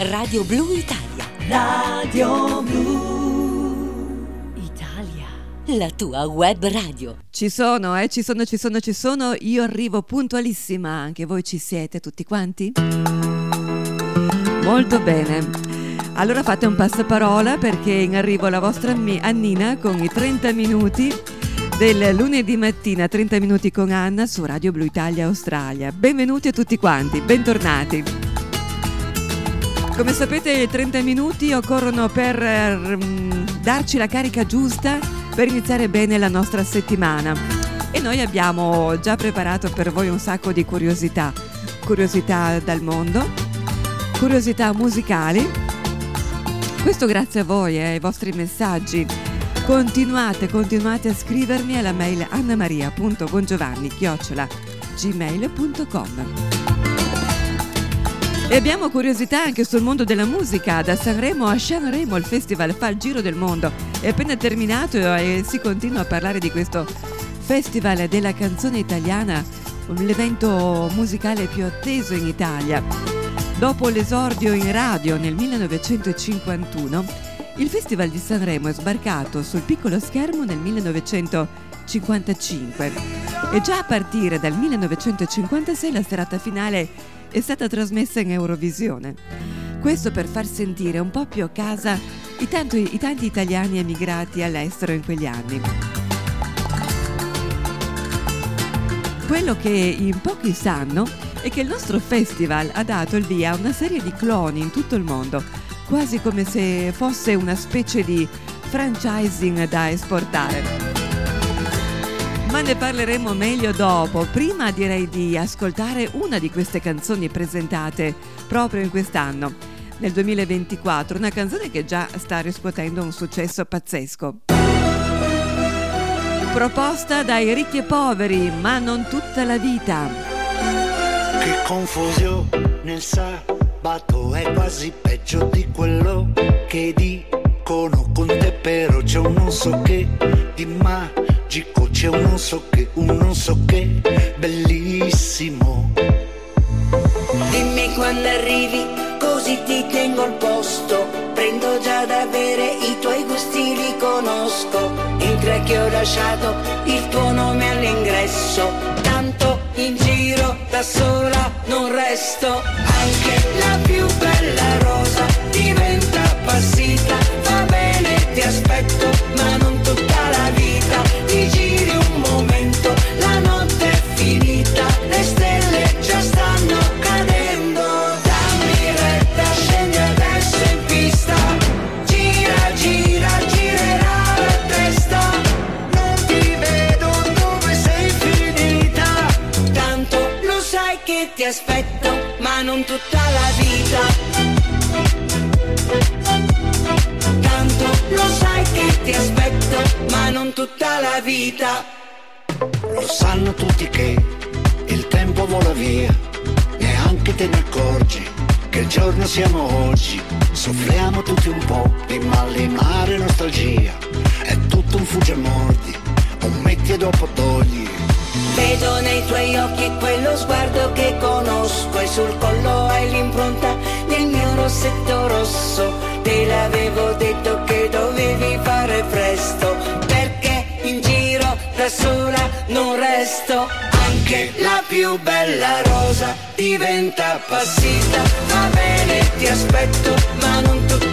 Radio Blu Italia. Radio Blu Italia. La tua web radio. Ci sono, eh, ci sono, ci sono, ci sono. Io arrivo puntualissima. Anche voi ci siete tutti quanti? Molto bene. Allora fate un passaparola perché in arrivo la vostra Annina con i 30 minuti del lunedì mattina, 30 minuti con Anna su Radio Blu Italia Australia. Benvenuti a tutti quanti, bentornati. Come sapete i 30 minuti occorrono per um, darci la carica giusta per iniziare bene la nostra settimana. E noi abbiamo già preparato per voi un sacco di curiosità, curiosità dal mondo, curiosità musicali. Questo grazie a voi e eh, ai vostri messaggi. Continuate, continuate a scrivermi alla mail annamaria.bongiovanni-gmail.com e abbiamo curiosità anche sul mondo della musica. Da Sanremo a Sanremo il festival fa il giro del mondo. È appena terminato e si continua a parlare di questo festival della canzone italiana, l'evento musicale più atteso in Italia. Dopo l'esordio in radio nel 1951, il Festival di Sanremo è sbarcato sul piccolo schermo nel 1955 e già a partire dal 1956 la serata finale è stata trasmessa in Eurovisione. Questo per far sentire un po' più a casa i, tanto, i tanti italiani emigrati all'estero in quegli anni. Quello che in pochi sanno è che il nostro festival ha dato il via a una serie di cloni in tutto il mondo, quasi come se fosse una specie di franchising da esportare ma ne parleremo meglio dopo. Prima direi di ascoltare una di queste canzoni presentate proprio in quest'anno, nel 2024, una canzone che già sta riscuotendo un successo pazzesco. Proposta dai ricchi e poveri, ma non tutta la vita. Che confusione nel sabato è quasi peggio di quello che dicono con te, però c'è un non so che di mai magico, c'è un non so che, un non so che, bellissimo. Dimmi quando arrivi, così ti tengo al posto. Prendo già da bere, i tuoi gusti li conosco. Entra che ho lasciato il tuo nome all'ingresso. Tanto in giro da sola non resto. Tutta la vita. Lo sanno tutti che il tempo vola via, neanche te ne accorgi che il giorno siamo oggi. Soffriamo tutti un po' di malinare nostalgia, è tutto un fugge morti, un metti e dopo togli. Vedo nei tuoi occhi quello sguardo che conosco e sul collo hai l'impronta del mio rossetto rosso. Te l'avevo detto che dovevi fare presto da sola non resto. Anche la più bella rosa diventa appassita. Va bene ti aspetto ma non tutta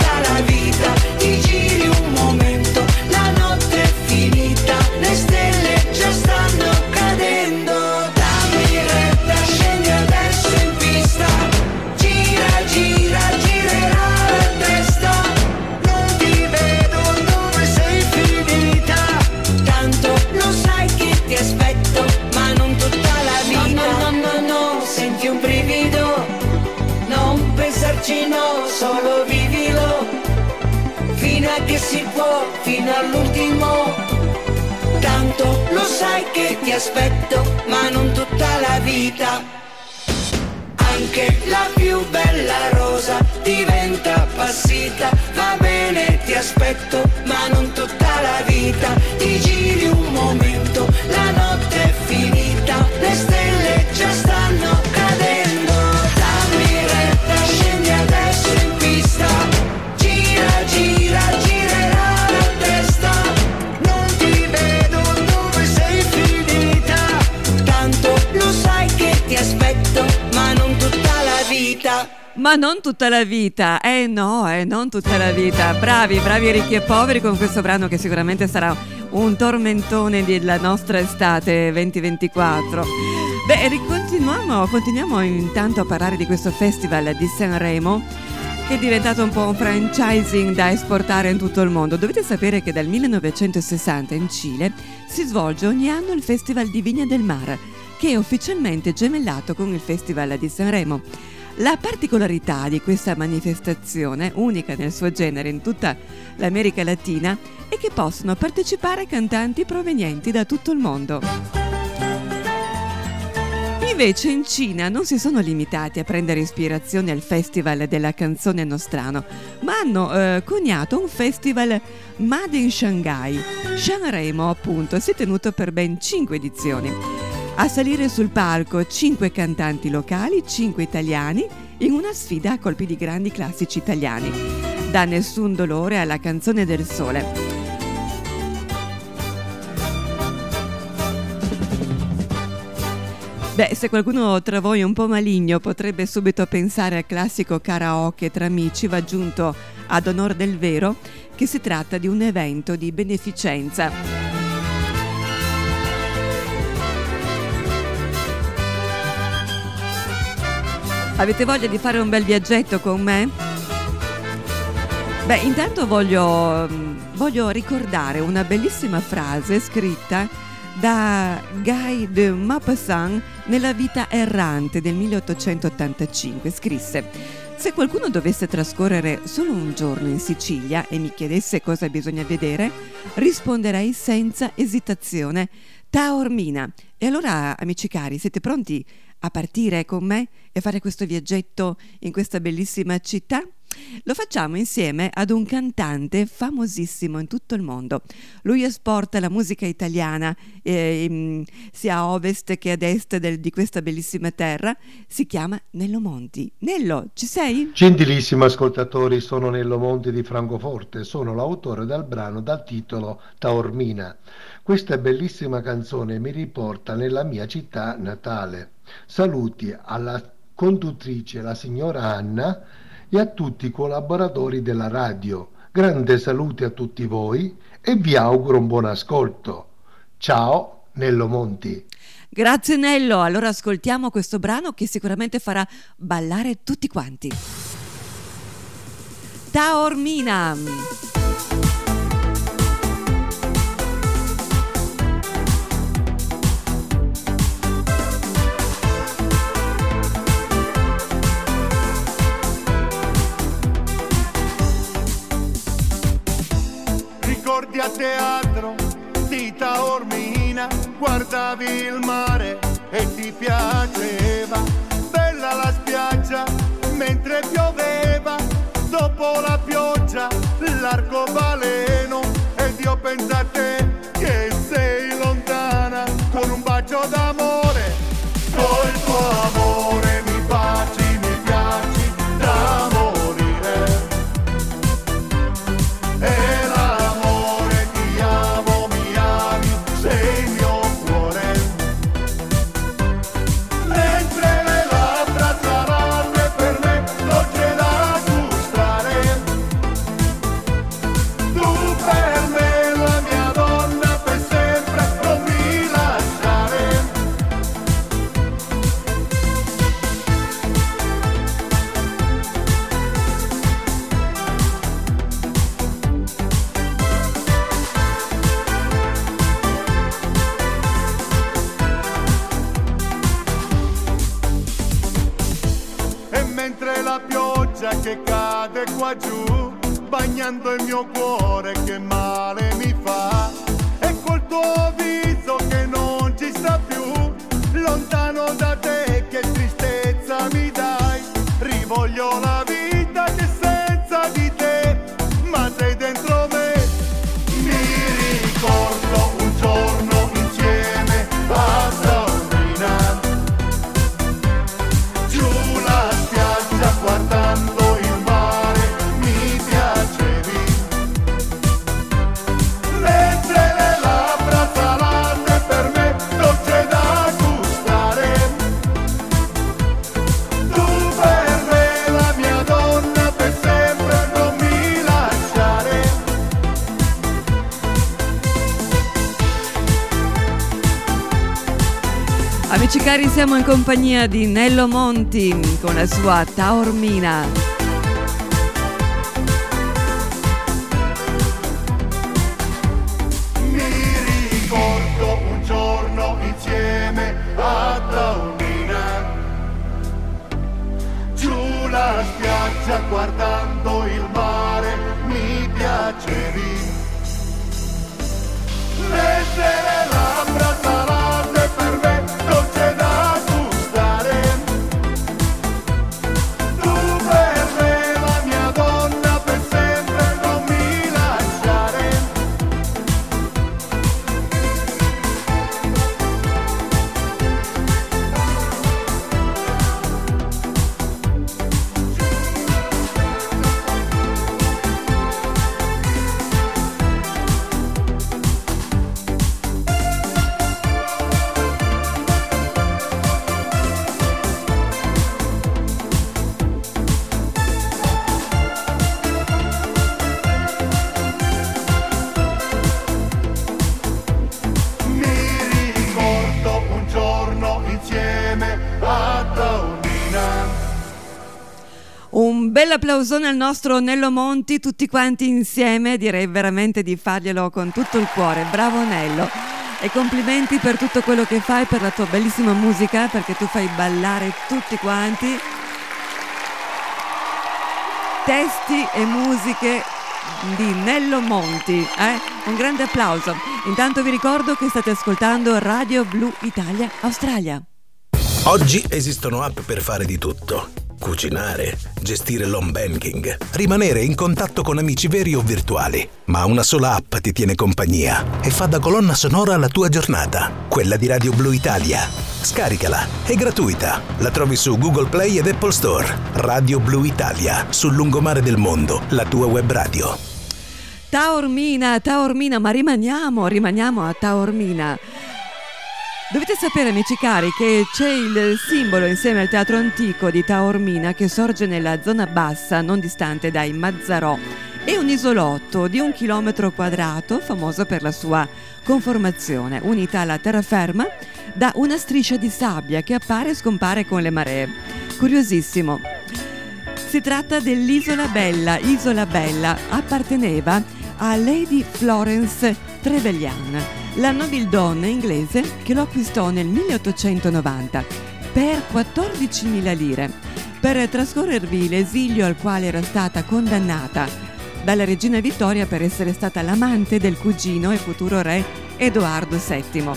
pensarci no, solo vivilo. Fino a che si può, fino all'ultimo. Tanto lo sai che ti aspetto Ma non tutta la vita. Anche la più bella rosa diventa appassita. Va bene, ti aspetto, Ma non tutta la vita, eh no, eh, non tutta la vita. Bravi, bravi ricchi e poveri con questo brano che sicuramente sarà un tormentone della nostra estate 2024. Beh, continuiamo, continuiamo intanto a parlare di questo festival di Sanremo che è diventato un po' un franchising da esportare in tutto il mondo. Dovete sapere che dal 1960 in Cile si svolge ogni anno il Festival di Vigna del Mare, che è ufficialmente gemellato con il Festival di Sanremo. La particolarità di questa manifestazione, unica nel suo genere in tutta l'America Latina, è che possono partecipare cantanti provenienti da tutto il mondo. Invece in Cina non si sono limitati a prendere ispirazione al Festival della canzone nostrano, ma hanno eh, coniato un festival Made in Shanghai. Sanremo, appunto, si è tenuto per ben 5 edizioni. A salire sul palco cinque cantanti locali, cinque italiani, in una sfida a colpi di grandi classici italiani. Da nessun dolore alla canzone del sole. Beh, se qualcuno tra voi è un po' maligno potrebbe subito pensare al classico karaoke tra amici, va aggiunto ad onor del vero che si tratta di un evento di beneficenza. Avete voglia di fare un bel viaggetto con me? Beh, intanto voglio, mm, voglio ricordare una bellissima frase scritta da Guy de Maupassant nella vita errante del 1885. Scrisse: Se qualcuno dovesse trascorrere solo un giorno in Sicilia e mi chiedesse cosa bisogna vedere, risponderei senza esitazione Taormina. E allora, amici cari, siete pronti a partire con me e fare questo viaggetto in questa bellissima città? Lo facciamo insieme ad un cantante famosissimo in tutto il mondo. Lui esporta la musica italiana eh, sia a ovest che ad est del, di questa bellissima terra. Si chiama Nello Monti. Nello, ci sei? Gentilissimi ascoltatori, sono Nello Monti di Francoforte. Sono l'autore del brano dal titolo Taormina. Questa bellissima canzone mi riporta nella mia città natale. Saluti alla conduttrice, la signora Anna, e a tutti i collaboratori della radio. Grande saluti a tutti voi e vi auguro un buon ascolto. Ciao Nello Monti. Grazie Nello, allora ascoltiamo questo brano che sicuramente farà ballare tutti quanti. Taormina. Ricordi a teatro di Taormina, guardavi il mare e ti piaceva, bella la spiaggia mentre pioveva, dopo la pioggia l'arcobaleno ed io penso a te che sei lontana con un bacio d'amore, bagnando il cari, siamo in compagnia di Nello Monti con la sua Taormina. Applausone al nostro Nello Monti, tutti quanti insieme, direi veramente di farglielo con tutto il cuore. Bravo Nello! E complimenti per tutto quello che fai, per la tua bellissima musica, perché tu fai ballare tutti quanti. Testi e musiche di Nello Monti. eh? Un grande applauso. Intanto vi ricordo che state ascoltando Radio Blu Italia Australia. Oggi esistono app per fare di tutto. Cucinare, gestire l'home banking, rimanere in contatto con amici veri o virtuali. Ma una sola app ti tiene compagnia e fa da colonna sonora alla tua giornata. Quella di Radio Blu Italia. Scaricala, è gratuita. La trovi su Google Play ed Apple Store. Radio Blu Italia, sul lungomare del mondo, la tua web radio. Taormina, Taormina, ma rimaniamo, rimaniamo a Taormina. Dovete sapere, amici cari, che c'è il simbolo insieme al teatro antico di Taormina che sorge nella zona bassa, non distante dai Mazzarò. È un isolotto di un chilometro quadrato, famoso per la sua conformazione, unita alla terraferma da una striscia di sabbia che appare e scompare con le maree. Curiosissimo. Si tratta dell'Isola Bella. Isola Bella apparteneva a Lady Florence Trevelyan, la nobildonna inglese che lo acquistò nel 1890 per 14.000 lire per trascorrervi l'esilio al quale era stata condannata dalla regina Vittoria per essere stata l'amante del cugino e futuro re Edoardo VII.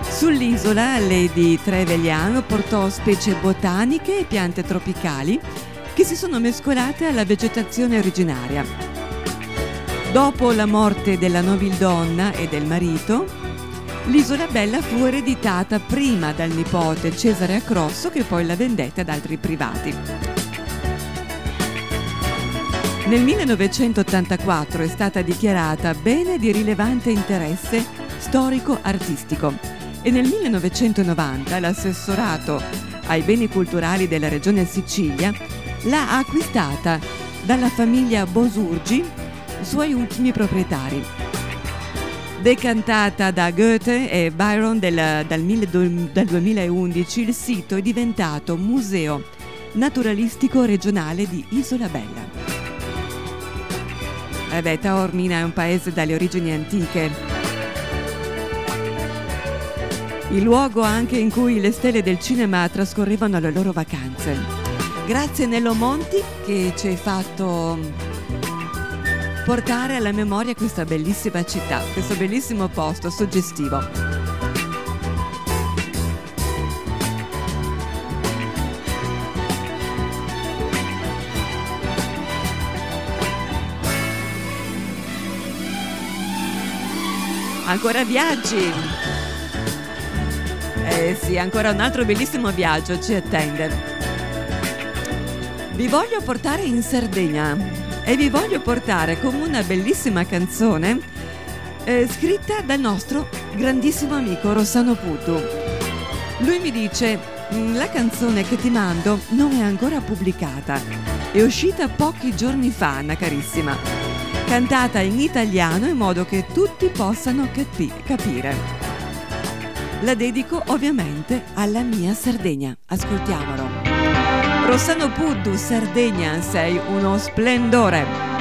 Sull'isola Lady Trevelyan portò specie botaniche e piante tropicali che si sono mescolate alla vegetazione originaria. Dopo la morte della nobildonna e del marito, l'isola Bella fu ereditata prima dal nipote Cesare Acrosso che poi la vendette ad altri privati. Nel 1984 è stata dichiarata bene di rilevante interesse storico-artistico e nel 1990 l'assessorato ai beni culturali della regione Sicilia l'ha acquistata dalla famiglia Bosurgi, suoi ultimi proprietari. Decantata da Goethe e Byron del, dal, mille- dal 2011, il sito è diventato museo naturalistico regionale di Isola Bella. Eh Taormina è un paese dalle origini antiche. Il luogo anche in cui le stelle del cinema trascorrevano le loro vacanze. Grazie Nello Monti che ci hai fatto portare alla memoria questa bellissima città, questo bellissimo posto suggestivo. Ancora viaggi! Eh sì, ancora un altro bellissimo viaggio ci attende. Vi voglio portare in Sardegna e vi voglio portare con una bellissima canzone eh, scritta dal nostro grandissimo amico Rossano Putu. Lui mi dice, "Mm, la canzone che ti mando non è ancora pubblicata, è uscita pochi giorni fa, Anna carissima, cantata in italiano in modo che tutti possano capi- capire. la dedico ovviamente alla mia Sardegna. Ascoltiamolo. Rossano Puddu, Sardegna, sei uno splendore.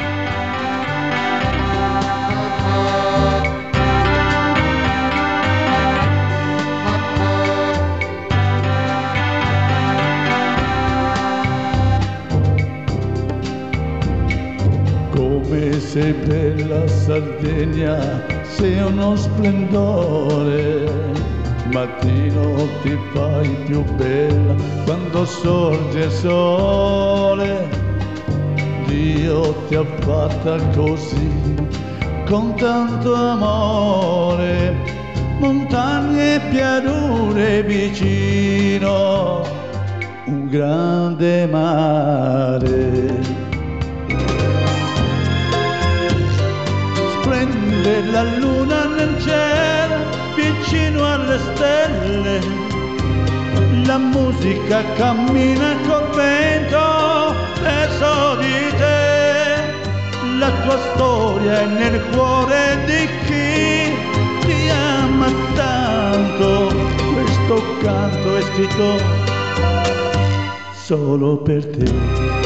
Sei bella Sardegna, sei uno splendore. Mattino ti fai più bella quando sorge il sole. Dio ti ha fatta così, con tanto amore. Montagne e pianure vicino, un grande mare. splende la luna nel cielo vicino alle stelle la musica cammina col vento verso di te. La tua storia è nel cuore di chi ti ama tanto questo canto è scritto solo per te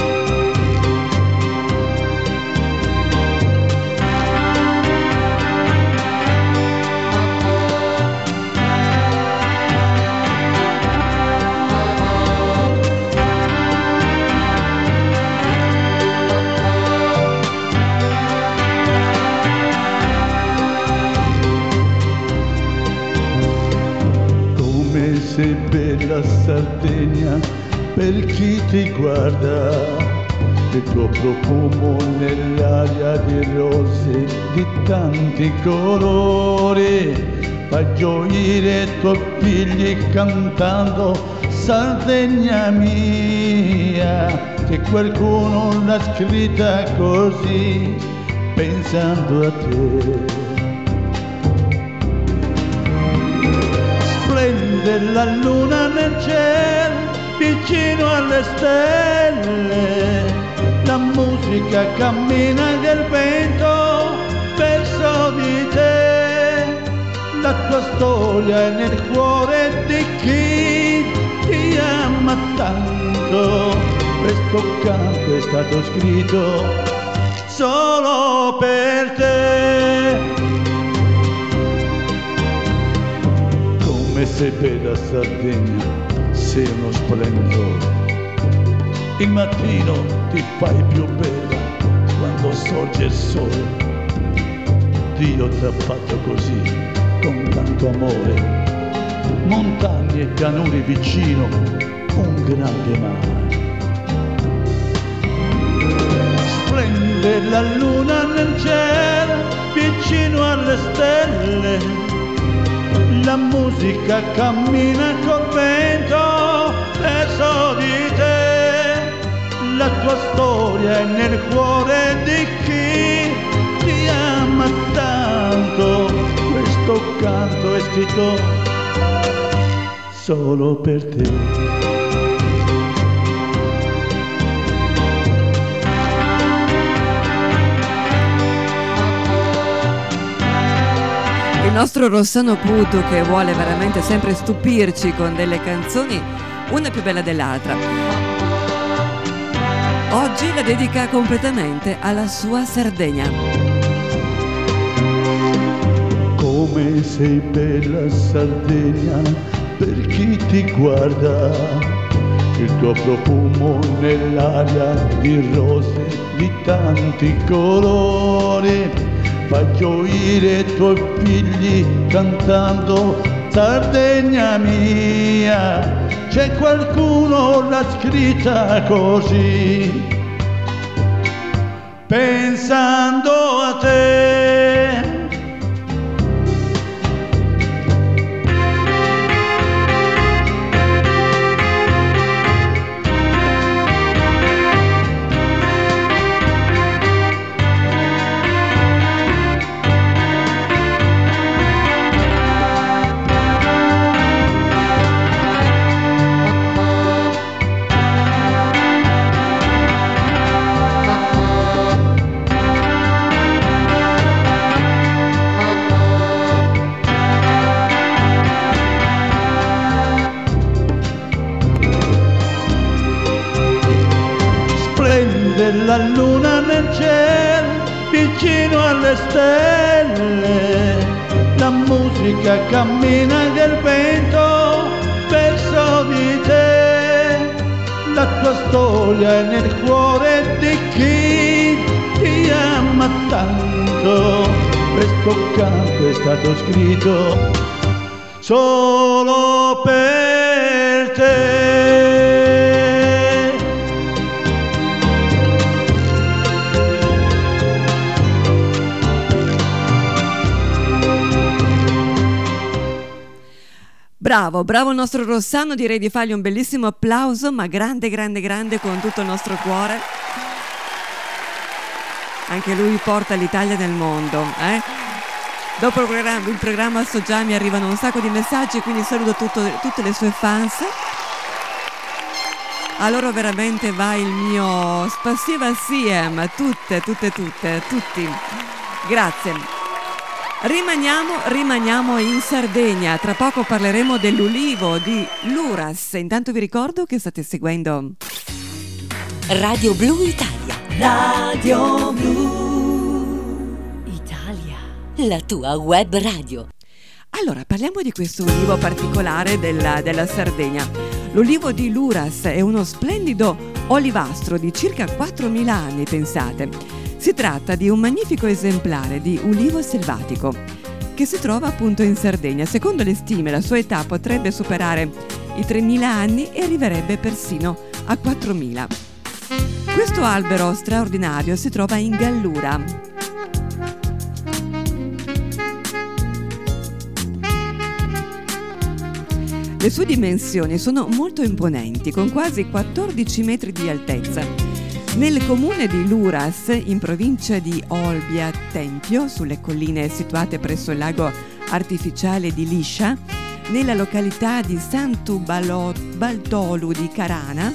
ti guarda il tuo profumo nell'aria di rose di tanti colori fa gioire i tuoi figli cantando Sardegna mia che qualcuno l'ha scritta così pensando a te. Splende la luna nel cielo vicino alle stelle la musica cammina del vento verso di te. La tua storia è nel cuore di chi ti ama tanto questo canto è stato scritto solo per te. Come sei bella Sardegna, sei uno splendore. Il mattino ti fai più bella quando sorge il sole. Dio ti ha fatto così, con tanto amore. Montagne e pianuri vicino, un grande mare. Splende la luna nel cielo, vicino alle stelle la musica cammina col vento verso di te, la tua storia è nel cuore di chi ti ama tanto, questo canto è scritto solo per te. il nostro Rossano Puto che vuole veramente sempre stupirci con delle canzoni una più bella dell'altra. Oggi la dedica completamente alla sua Sardegna. Come sei bella Sardegna per chi ti guarda, il tuo profumo nell'aria di rose di tanti colori fa gioire i tuoi figli cantando Sardegna mia, c'è qualcuno l'ha scritta così, pensando a te. Alle stelle. La musica cammina del vento verso di te. La tua storia è nel cuore di chi ti ama tanto. Questo canto è stato scritto solo per Bravo, bravo il nostro Rossano, direi di fargli un bellissimo applauso, ma grande, grande, grande con tutto il nostro cuore. Anche lui porta l'Italia nel mondo. Eh? Dopo il programma, il programma So già mi arrivano un sacco di messaggi, quindi saluto tutto, tutte le sue fans. A loro veramente va il mio spassiva SIEM, tutte, tutte, tutte, tutti. Grazie. Rimaniamo, rimaniamo, in Sardegna, tra poco parleremo dell'ulivo di Luras. Intanto vi ricordo che state seguendo Radio Blu Italia. Radio Blu Italia. La tua web radio. Allora, parliamo di questo ulivo particolare della, della Sardegna. L'ulivo di Luras è uno splendido olivastro di circa 4.000 anni, pensate si tratta di un magnifico esemplare di ulivo selvatico che si trova appunto in Sardegna. Secondo le stime la sua età potrebbe superare i 3.000 anni e arriverebbe persino a 4.000. Questo albero straordinario si trova in Gallura, Le sue dimensioni sono molto imponenti, con quasi 14 metri di altezza nel comune di Luras, in provincia di Olbia Tempio, sulle colline situate presso il lago artificiale di Liscia, nella località di Santu Baltolu di Carana,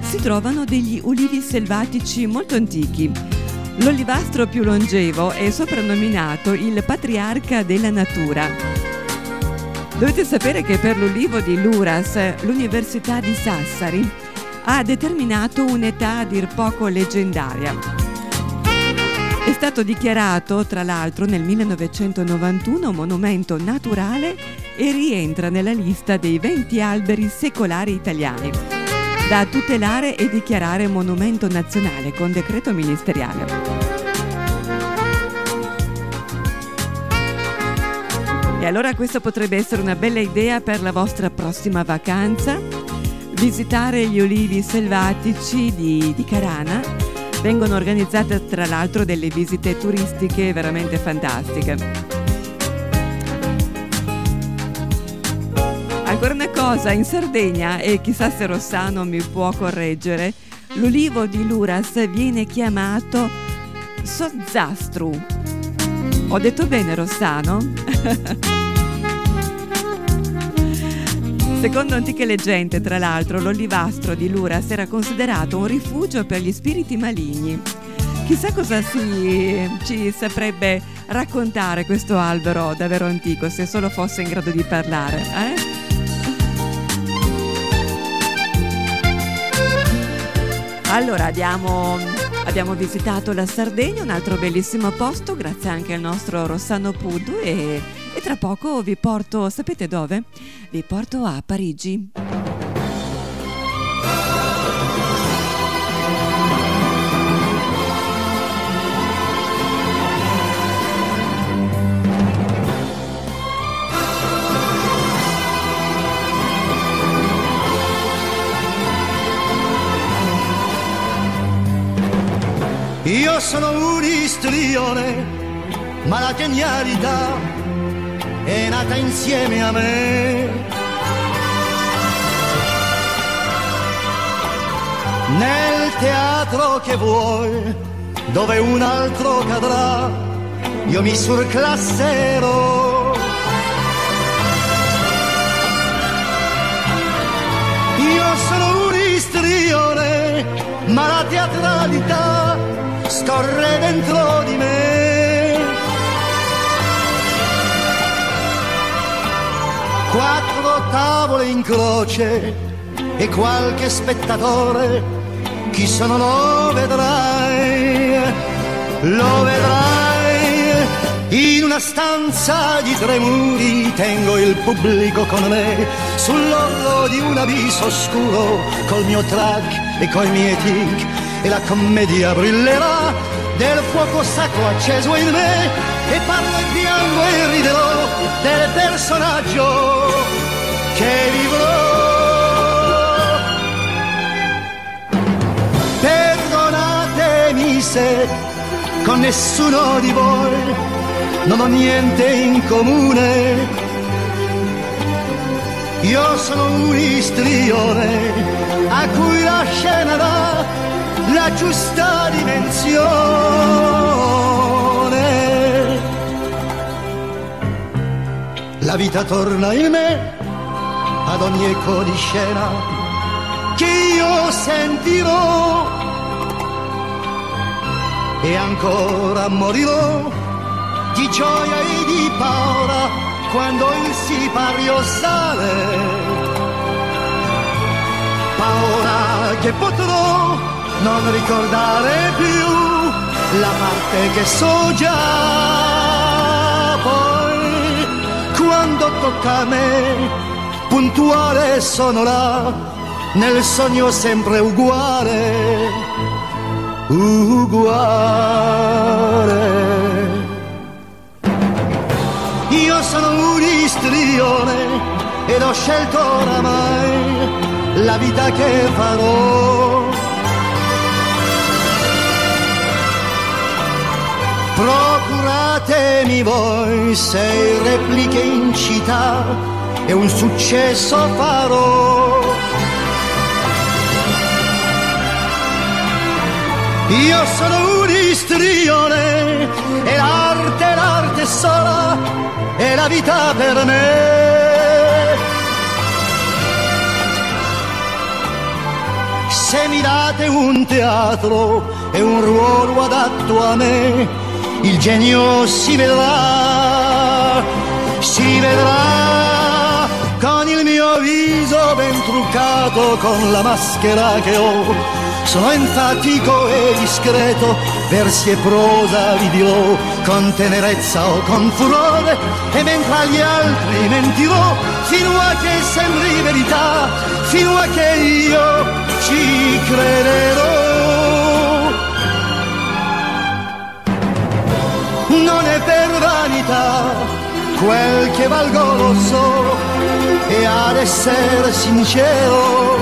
si trovano degli ulivi selvatici molto antichi. L'olivastro più longevo è soprannominato il patriarca della natura. Dovete sapere che per l'ulivo di Luras, l'Università di Sassari ha determinato un'età a dir poco leggendaria. È stato dichiarato, tra l'altro, nel 1991 monumento naturale e rientra nella lista dei 20 alberi secolari italiani, da tutelare e dichiarare monumento nazionale con decreto ministeriale. E allora questa potrebbe essere una bella idea per la vostra prossima vacanza visitare gli ulivi selvatici di, di Carana. Vengono organizzate tra l'altro delle visite turistiche veramente fantastiche. Ancora una cosa, in Sardegna, e chissà se Rossano mi può correggere, l'ulivo di Luras viene chiamato sozzastru. Ho detto bene Rossano? Secondo antiche leggende, tra l'altro, l'olivastro di Luras era considerato un rifugio per gli spiriti maligni. Chissà cosa si, ci saprebbe raccontare questo albero davvero antico, se solo fosse in grado di parlare. Eh? Allora abbiamo, abbiamo, visitato la Sardegna, un altro bellissimo posto, grazie anche al nostro Rossano Puddu e e tra poco vi porto, sapete dove? Vi porto a Parigi. Io sono un istrione, ma la genialità è nata insieme a me. Nel teatro che vuoi, dove un altro cadrà, io mi surclasserò. Io sono un istrione, ma la teatralità scorre dentro di me. Quattro tavole in croce e qualche spettatore chi sono lo vedrai, lo vedrai. In una stanza di tre muri tengo il pubblico con me, sull'orlo di un abisso oscuro, col mio track e coi miei tic, e la commedia brillerà del fuoco sacro acceso in me, e parlo e piango e riderò del personaggio Perdonatemi se con nessuno di voi non ho niente in comune. Io sono un istrione a cui la scena dà la giusta dimensione. La vita torna in me ad ogni eco di scena che io sentirò e ancora morirò di gioia e di paura quando il sipario sale. Paura che potrò non ricordare più la parte che so già. Poi quando tocca a me, puntuale sono là, nel sogno sempre uguale, uguale. Io sono un istrione ed ho scelto oramai la vita che farò. Procuratemi voi sei repliche in città e un successo farò. Io sono un istrione e l'arte, l'arte sola è la vita per me. Se mi date un teatro e un ruolo adatto a me, il genio si vedrà, si vedrà con il mio viso ben truccato, con la maschera che ho. Sono enfatico e discreto, versi e prosa vi dirò, con tenerezza o con furore, e mentre agli altri mentirò, fino a che sembri verità, fino a che io ci crederò. non è per vanità, quel che valgo lo so, e ad essere sincero,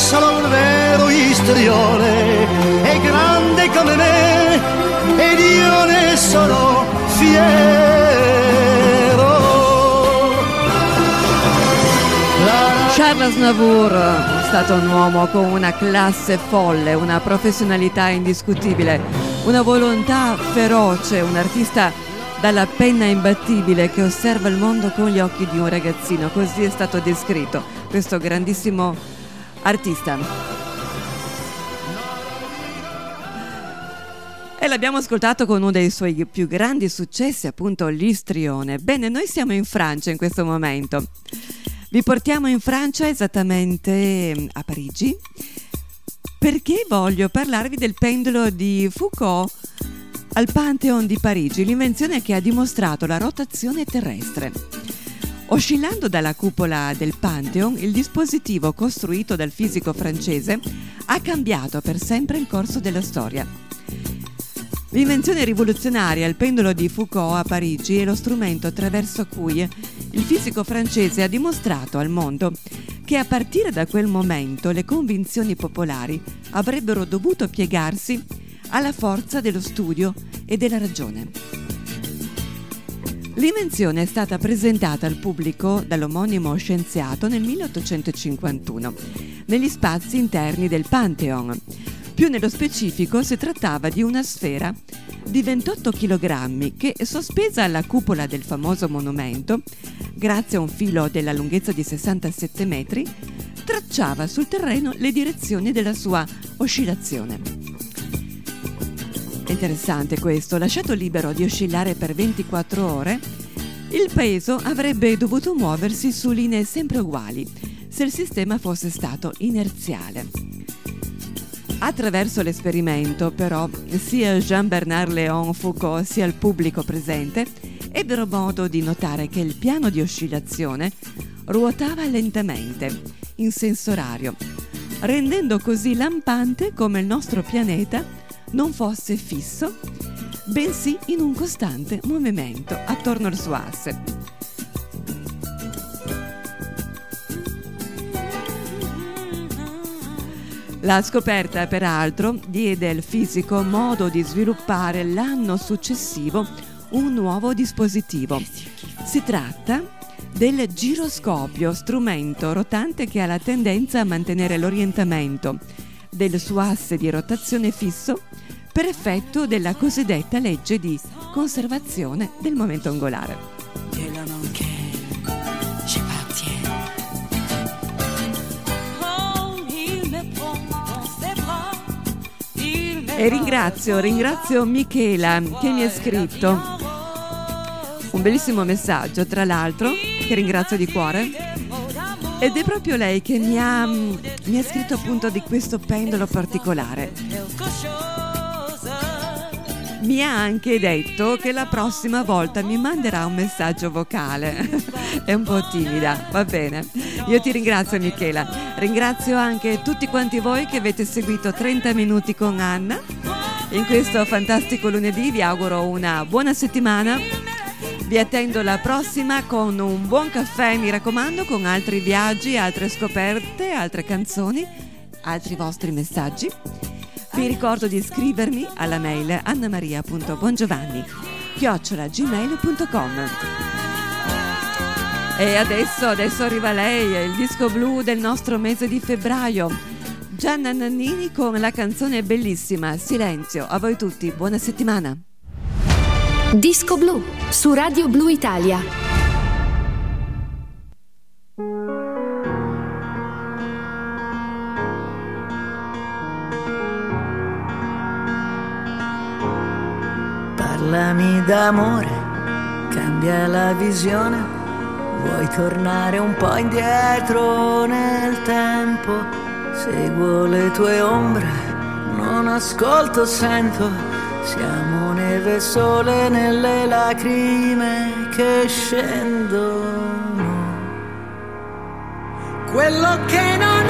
sono un vero istrione, è grande come me, ed io ne sono fiero. Charles Navour è stato un uomo con una classe folle, una professionalità indiscutibile, una volontà feroce, un artista dalla penna imbattibile che osserva il mondo con gli occhi di un ragazzino, così è stato descritto questo grandissimo artista. E l'abbiamo ascoltato con uno dei suoi più grandi successi, appunto l'Istrione. Bene, noi siamo in Francia in questo momento. Vi portiamo in Francia esattamente a Parigi perché voglio parlarvi del pendolo di Foucault al Pantheon di Parigi, l'invenzione che ha dimostrato la rotazione terrestre. Oscillando dalla cupola del Pantheon, il dispositivo costruito dal fisico francese ha cambiato per sempre il corso della storia. L'invenzione rivoluzionaria, il pendolo di Foucault a Parigi, è lo strumento attraverso cui il fisico francese ha dimostrato al mondo che a partire da quel momento le convinzioni popolari avrebbero dovuto piegarsi alla forza dello studio e della ragione. L'invenzione è stata presentata al pubblico dall'omonimo scienziato nel 1851 negli spazi interni del Pantheon. Più nello specifico si trattava di una sfera di 28 kg che, sospesa alla cupola del famoso monumento, grazie a un filo della lunghezza di 67 metri, tracciava sul terreno le direzioni della sua oscillazione. È interessante questo, lasciato libero di oscillare per 24 ore, il peso avrebbe dovuto muoversi su linee sempre uguali se il sistema fosse stato inerziale. Attraverso l'esperimento, però, sia Jean-Bernard Léon Foucault sia il pubblico presente ebbero modo di notare che il piano di oscillazione ruotava lentamente, in senso orario, rendendo così lampante come il nostro pianeta non fosse fisso, bensì in un costante movimento attorno al suo asse. La scoperta, peraltro, diede al fisico modo di sviluppare l'anno successivo un nuovo dispositivo. Si tratta del giroscopio, strumento rotante che ha la tendenza a mantenere l'orientamento del suo asse di rotazione fisso per effetto della cosiddetta legge di conservazione del momento angolare. E ringrazio, ringrazio Michela che mi ha scritto un bellissimo messaggio, tra l'altro, che ringrazio di cuore. Ed è proprio lei che mi ha, mi ha scritto appunto di questo pendolo particolare mi ha anche detto che la prossima volta mi manderà un messaggio vocale. È un po' timida, va bene. Io ti ringrazio Michela. Ringrazio anche tutti quanti voi che avete seguito 30 minuti con Anna. In questo fantastico lunedì vi auguro una buona settimana. Vi attendo la prossima con un buon caffè, mi raccomando, con altri viaggi, altre scoperte, altre canzoni, altri vostri messaggi. Vi ricordo di iscrivermi alla mail annamaria.bongiovanni chiocciolagmail.com E adesso, adesso arriva lei, il disco blu del nostro mese di febbraio. Gianna Nannini con la canzone bellissima Silenzio. A voi tutti, buona settimana. Disco blu su Radio Blu Italia. parlami d'amore, cambia la visione, vuoi tornare un po' indietro nel tempo, seguo le tue ombre, non ascolto, sento, siamo neve sole nelle lacrime che scendono. Quello che non